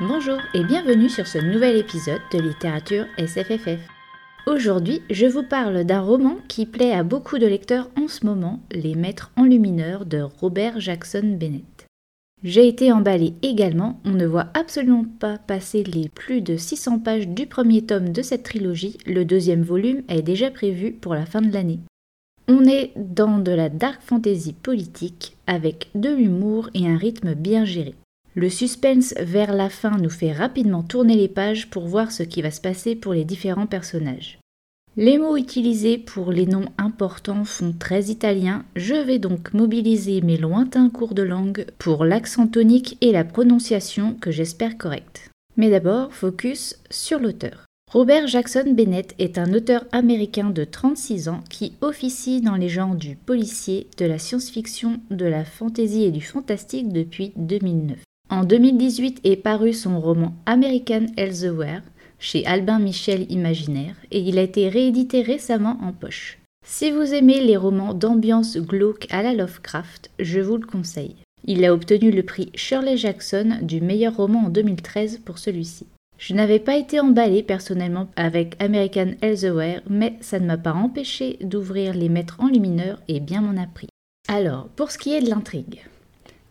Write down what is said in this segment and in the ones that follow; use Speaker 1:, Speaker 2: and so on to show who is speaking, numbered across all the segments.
Speaker 1: Bonjour et bienvenue sur ce nouvel épisode de littérature SFFF. Aujourd'hui, je vous parle d'un roman qui plaît à beaucoup de lecteurs en ce moment, Les Maîtres enlumineurs de Robert Jackson Bennett. J'ai été emballée également, on ne voit absolument pas passer les plus de 600 pages du premier tome de cette trilogie, le deuxième volume est déjà prévu pour la fin de l'année. On est dans de la dark fantasy politique avec de l'humour et un rythme bien géré. Le suspense vers la fin nous fait rapidement tourner les pages pour voir ce qui va se passer pour les différents personnages. Les mots utilisés pour les noms importants font très italien, je vais donc mobiliser mes lointains cours de langue pour l'accent tonique et la prononciation que j'espère correcte. Mais d'abord, focus sur l'auteur. Robert Jackson Bennett est un auteur américain de 36 ans qui officie dans les genres du policier, de la science-fiction, de la fantasy et du fantastique depuis 2009. En 2018 est paru son roman American Elsewhere chez Albin Michel Imaginaire et il a été réédité récemment en poche. Si vous aimez les romans d'ambiance glauque à la Lovecraft, je vous le conseille. Il a obtenu le prix Shirley Jackson du meilleur roman en 2013 pour celui-ci. Je n'avais pas été emballée personnellement avec American Elsewhere, mais ça ne m'a pas empêché d'ouvrir les maîtres enlumineurs et bien m'en a pris. Alors, pour ce qui est de l'intrigue.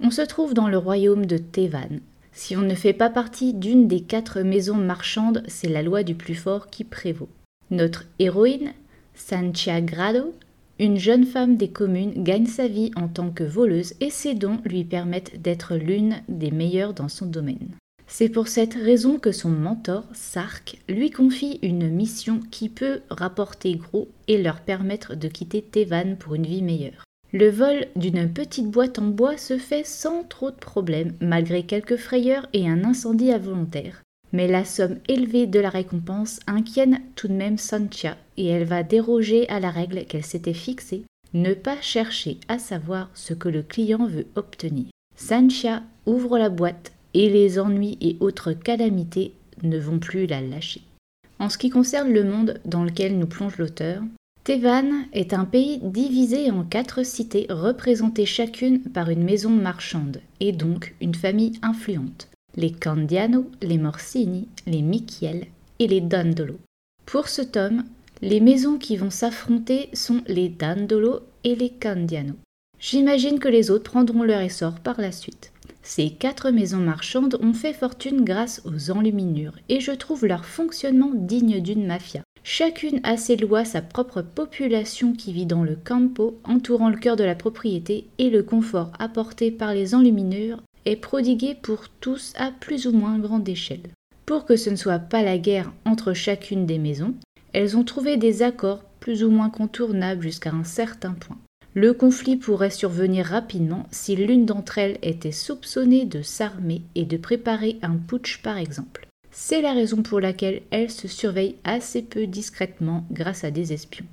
Speaker 1: On se trouve dans le royaume de Tevan. Si on ne fait pas partie d'une des quatre maisons marchandes, c'est la loi du plus fort qui prévaut. Notre héroïne, Sanchia Grado, une jeune femme des communes, gagne sa vie en tant que voleuse et ses dons lui permettent d'être l'une des meilleures dans son domaine. C'est pour cette raison que son mentor, Sark, lui confie une mission qui peut rapporter gros et leur permettre de quitter Tevan pour une vie meilleure. Le vol d'une petite boîte en bois se fait sans trop de problèmes, malgré quelques frayeurs et un incendie involontaire. Mais la somme élevée de la récompense inquiète tout de même Sancha et elle va déroger à la règle qu'elle s'était fixée, ne pas chercher à savoir ce que le client veut obtenir. Sancha ouvre la boîte et les ennuis et autres calamités ne vont plus la lâcher. En ce qui concerne le monde dans lequel nous plonge l'auteur, Tevan est un pays divisé en quatre cités représentées chacune par une maison marchande et donc une famille influente. Les Candiano, les Morsini, les Michiel et les Dandolo. Pour ce tome, les maisons qui vont s'affronter sont les Dandolo et les Candiano. J'imagine que les autres prendront leur essor par la suite. Ces quatre maisons marchandes ont fait fortune grâce aux enluminures et je trouve leur fonctionnement digne d'une mafia. Chacune a ses lois, sa propre population qui vit dans le campo, entourant le cœur de la propriété, et le confort apporté par les enluminures est prodigué pour tous à plus ou moins grande échelle. Pour que ce ne soit pas la guerre entre chacune des maisons, elles ont trouvé des accords plus ou moins contournables jusqu'à un certain point. Le conflit pourrait survenir rapidement si l'une d'entre elles était soupçonnée de s'armer et de préparer un putsch par exemple. C'est la raison pour laquelle elle se surveille assez peu discrètement grâce à des espions.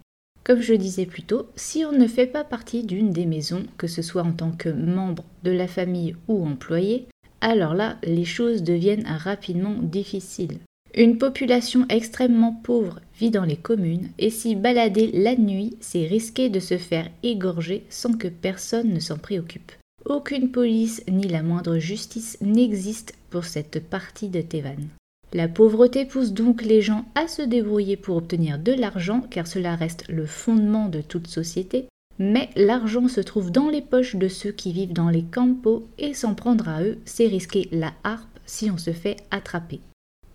Speaker 1: Comme je disais plus tôt, si on ne fait pas partie d'une des maisons, que ce soit en tant que membre de la famille ou employé, alors là, les choses deviennent rapidement difficiles. Une population extrêmement pauvre vit dans les communes et s'y balader la nuit, c'est risquer de se faire égorger sans que personne ne s'en préoccupe. Aucune police ni la moindre justice n'existe pour cette partie de Tevan. La pauvreté pousse donc les gens à se débrouiller pour obtenir de l'argent, car cela reste le fondement de toute société, mais l'argent se trouve dans les poches de ceux qui vivent dans les campos, et s'en prendre à eux, c'est risquer la harpe si on se fait attraper.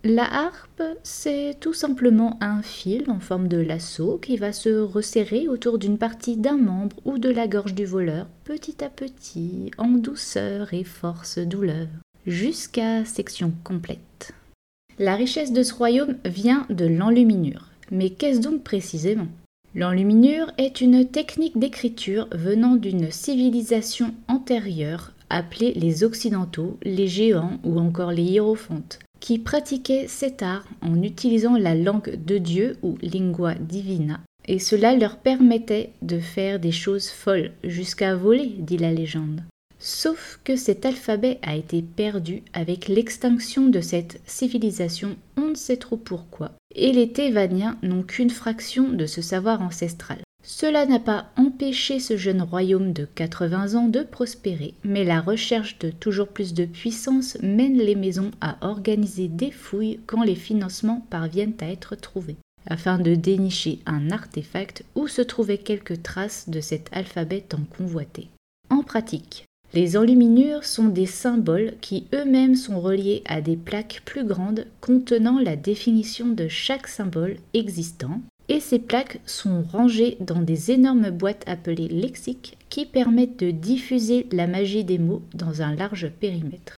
Speaker 1: La harpe, c'est tout simplement un fil en forme de lasso qui va se resserrer autour d'une partie d'un membre ou de la gorge du voleur, petit à petit, en douceur et force douleur, jusqu'à section complète. La richesse de ce royaume vient de l'enluminure. Mais qu'est-ce donc précisément? L'enluminure est une technique d'écriture venant d'une civilisation antérieure appelée les Occidentaux, les Géants ou encore les Hiérophantes, qui pratiquaient cet art en utilisant la langue de Dieu ou lingua divina, et cela leur permettait de faire des choses folles, jusqu'à voler, dit la légende. Sauf que cet alphabet a été perdu avec l'extinction de cette civilisation, on ne sait trop pourquoi, et les Thévaniens n'ont qu'une fraction de ce savoir ancestral. Cela n'a pas empêché ce jeune royaume de 80 ans de prospérer, mais la recherche de toujours plus de puissance mène les maisons à organiser des fouilles quand les financements parviennent à être trouvés, afin de dénicher un artefact où se trouvaient quelques traces de cet alphabet tant convoité. En pratique, les enluminures sont des symboles qui eux-mêmes sont reliés à des plaques plus grandes contenant la définition de chaque symbole existant, et ces plaques sont rangées dans des énormes boîtes appelées lexiques qui permettent de diffuser la magie des mots dans un large périmètre.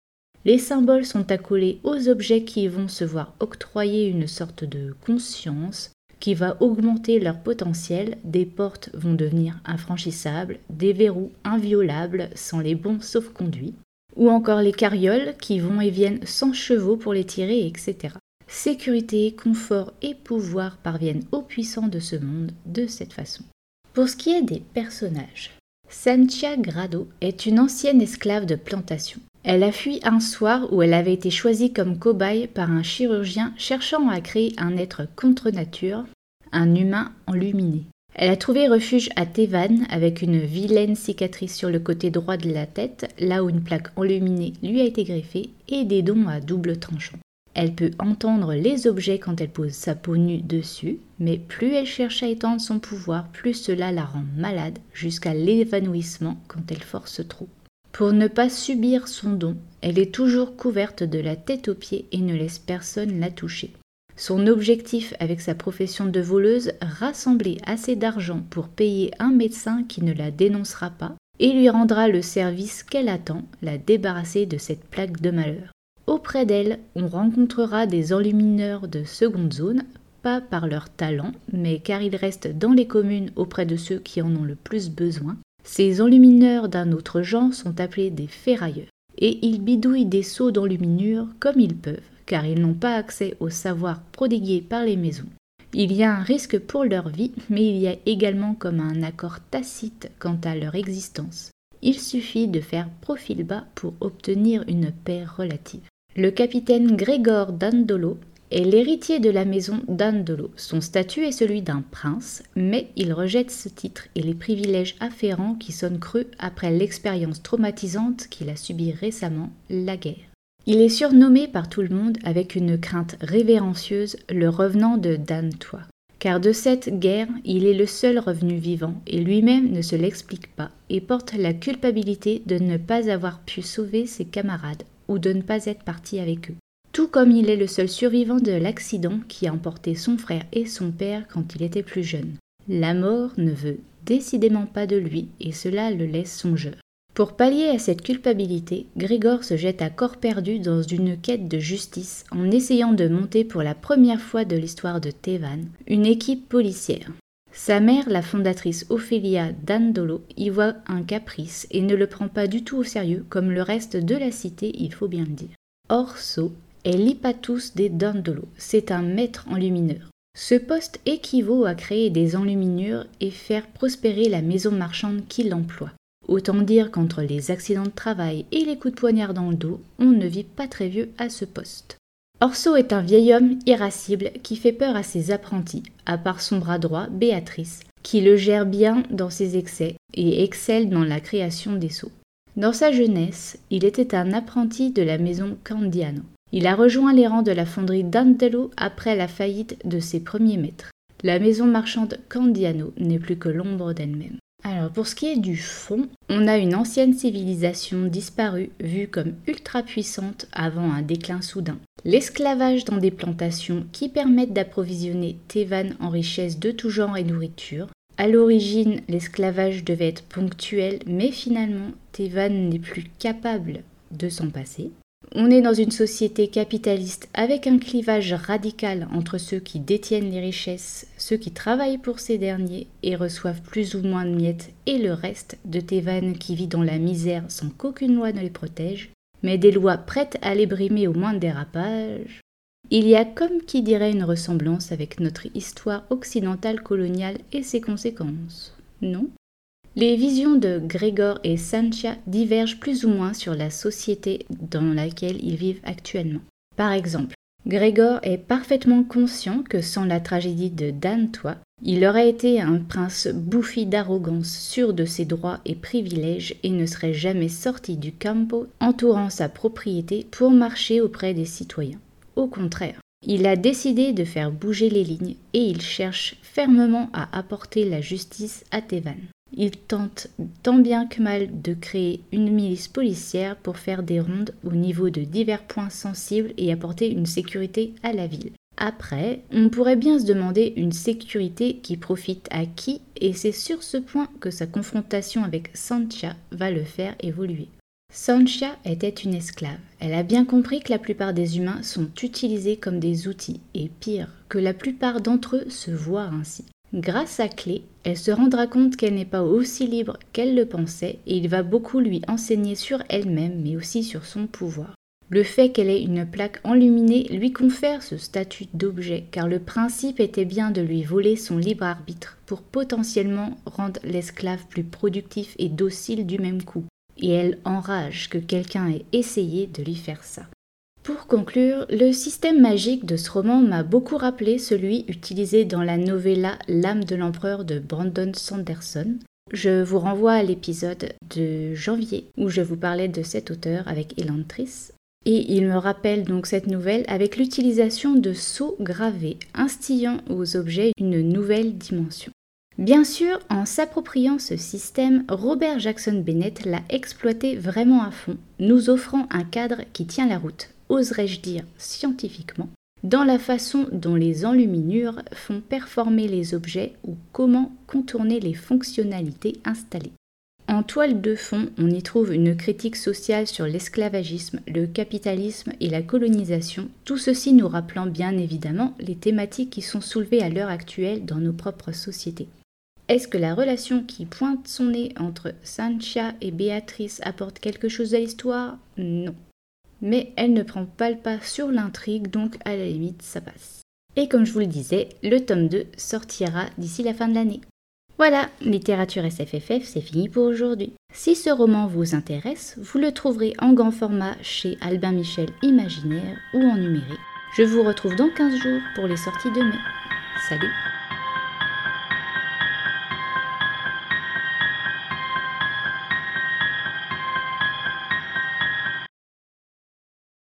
Speaker 1: Les symboles sont accolés aux objets qui vont se voir octroyer une sorte de conscience qui va augmenter leur potentiel, des portes vont devenir infranchissables, des verrous inviolables sans les bons sauf-conduits, ou encore les carrioles qui vont et viennent sans chevaux pour les tirer, etc. Sécurité, confort et pouvoir parviennent aux puissants de ce monde de cette façon. Pour ce qui est des personnages, Santia Grado est une ancienne esclave de plantation. Elle a fui un soir où elle avait été choisie comme cobaye par un chirurgien cherchant à créer un être contre nature, un humain enluminé. Elle a trouvé refuge à Tevan avec une vilaine cicatrice sur le côté droit de la tête, là où une plaque enluminée lui a été greffée, et des dons à double tranchant. Elle peut entendre les objets quand elle pose sa peau nue dessus, mais plus elle cherche à étendre son pouvoir, plus cela la rend malade, jusqu'à l'évanouissement quand elle force trop. Pour ne pas subir son don, elle est toujours couverte de la tête aux pieds et ne laisse personne la toucher. Son objectif avec sa profession de voleuse, rassembler assez d'argent pour payer un médecin qui ne la dénoncera pas et lui rendra le service qu'elle attend, la débarrasser de cette plaque de malheur. Auprès d'elle, on rencontrera des enlumineurs de seconde zone, pas par leur talent, mais car ils restent dans les communes auprès de ceux qui en ont le plus besoin, ces enlumineurs d'un autre genre sont appelés des ferrailleurs, et ils bidouillent des seaux d'enluminure comme ils peuvent, car ils n'ont pas accès au savoir prodigué par les maisons. Il y a un risque pour leur vie, mais il y a également comme un accord tacite quant à leur existence. Il suffit de faire profil bas pour obtenir une paix relative. Le capitaine Grégor Dandolo est l'héritier de la maison d'Andolo. Son statut est celui d'un prince, mais il rejette ce titre et les privilèges afférents qui sonnent creux après l'expérience traumatisante qu'il a subie récemment, la guerre. Il est surnommé par tout le monde avec une crainte révérencieuse le revenant de Dantois. Car de cette guerre, il est le seul revenu vivant et lui-même ne se l'explique pas et porte la culpabilité de ne pas avoir pu sauver ses camarades ou de ne pas être parti avec eux tout comme il est le seul survivant de l'accident qui a emporté son frère et son père quand il était plus jeune. La mort ne veut décidément pas de lui et cela le laisse songeur. Pour pallier à cette culpabilité, Grégor se jette à corps perdu dans une quête de justice en essayant de monter pour la première fois de l'histoire de Tevan une équipe policière. Sa mère, la fondatrice Ophélia Dandolo, y voit un caprice et ne le prend pas du tout au sérieux comme le reste de la cité, il faut bien le dire. Orso est des Dandolo. C'est un maître enlumineur. Ce poste équivaut à créer des enluminures et faire prospérer la maison marchande qui l'emploie. Autant dire qu'entre les accidents de travail et les coups de poignard dans le dos, on ne vit pas très vieux à ce poste. Orso est un vieil homme irascible qui fait peur à ses apprentis, à part son bras droit, Béatrice, qui le gère bien dans ses excès et excelle dans la création des seaux. Dans sa jeunesse, il était un apprenti de la maison Candiano. Il a rejoint les rangs de la fonderie d'Antelo après la faillite de ses premiers maîtres. La maison marchande Candiano n'est plus que l'ombre d'elle-même. Alors pour ce qui est du fond, on a une ancienne civilisation disparue vue comme ultra puissante avant un déclin soudain. L'esclavage dans des plantations qui permettent d'approvisionner Tevan en richesses de tout genre et nourriture. À l'origine, l'esclavage devait être ponctuel, mais finalement, Tevan n'est plus capable de s'en passer. On est dans une société capitaliste avec un clivage radical entre ceux qui détiennent les richesses, ceux qui travaillent pour ces derniers et reçoivent plus ou moins de miettes, et le reste de Tevan qui vit dans la misère sans qu'aucune loi ne les protège, mais des lois prêtes à les brimer au moindre dérapage. Il y a comme qui dirait une ressemblance avec notre histoire occidentale coloniale et ses conséquences, non? Les visions de Grégor et Sancha divergent plus ou moins sur la société dans laquelle ils vivent actuellement. Par exemple, Grégor est parfaitement conscient que sans la tragédie de Dantois, il aurait été un prince bouffi d'arrogance, sûr de ses droits et privilèges, et ne serait jamais sorti du campo entourant sa propriété pour marcher auprès des citoyens. Au contraire, il a décidé de faire bouger les lignes et il cherche fermement à apporter la justice à Tevan. Il tente tant bien que mal de créer une milice policière pour faire des rondes au niveau de divers points sensibles et apporter une sécurité à la ville. Après, on pourrait bien se demander une sécurité qui profite à qui, et c'est sur ce point que sa confrontation avec Sancha va le faire évoluer. Sancha était une esclave. Elle a bien compris que la plupart des humains sont utilisés comme des outils, et pire, que la plupart d'entre eux se voient ainsi. Grâce à Clé, elle se rendra compte qu'elle n'est pas aussi libre qu'elle le pensait, et il va beaucoup lui enseigner sur elle-même, mais aussi sur son pouvoir. Le fait qu'elle ait une plaque enluminée lui confère ce statut d'objet, car le principe était bien de lui voler son libre arbitre pour potentiellement rendre l'esclave plus productif et docile du même coup. Et elle enrage que quelqu'un ait essayé de lui faire ça. Pour conclure, le système magique de ce roman m'a beaucoup rappelé celui utilisé dans la novella L'âme de l'empereur de Brandon Sanderson. Je vous renvoie à l'épisode de janvier où je vous parlais de cet auteur avec Elantris et il me rappelle donc cette nouvelle avec l'utilisation de sceaux gravés, instillant aux objets une nouvelle dimension. Bien sûr, en s'appropriant ce système, Robert Jackson Bennett l'a exploité vraiment à fond, nous offrant un cadre qui tient la route, oserais-je dire scientifiquement, dans la façon dont les enluminures font performer les objets ou comment contourner les fonctionnalités installées. En toile de fond, on y trouve une critique sociale sur l'esclavagisme, le capitalisme et la colonisation, tout ceci nous rappelant bien évidemment les thématiques qui sont soulevées à l'heure actuelle dans nos propres sociétés. Est-ce que la relation qui pointe son nez entre Sancha et Béatrice apporte quelque chose à l'histoire? Non. Mais elle ne prend pas le pas sur l'intrigue, donc à la limite ça passe. Et comme je vous le disais, le tome 2 sortira d'ici la fin de l'année. Voilà, littérature SFFF, c'est fini pour aujourd'hui. Si ce roman vous intéresse, vous le trouverez en grand format chez Albin Michel Imaginaire ou en numérique. Je vous retrouve dans 15 jours pour les sorties de mai. Salut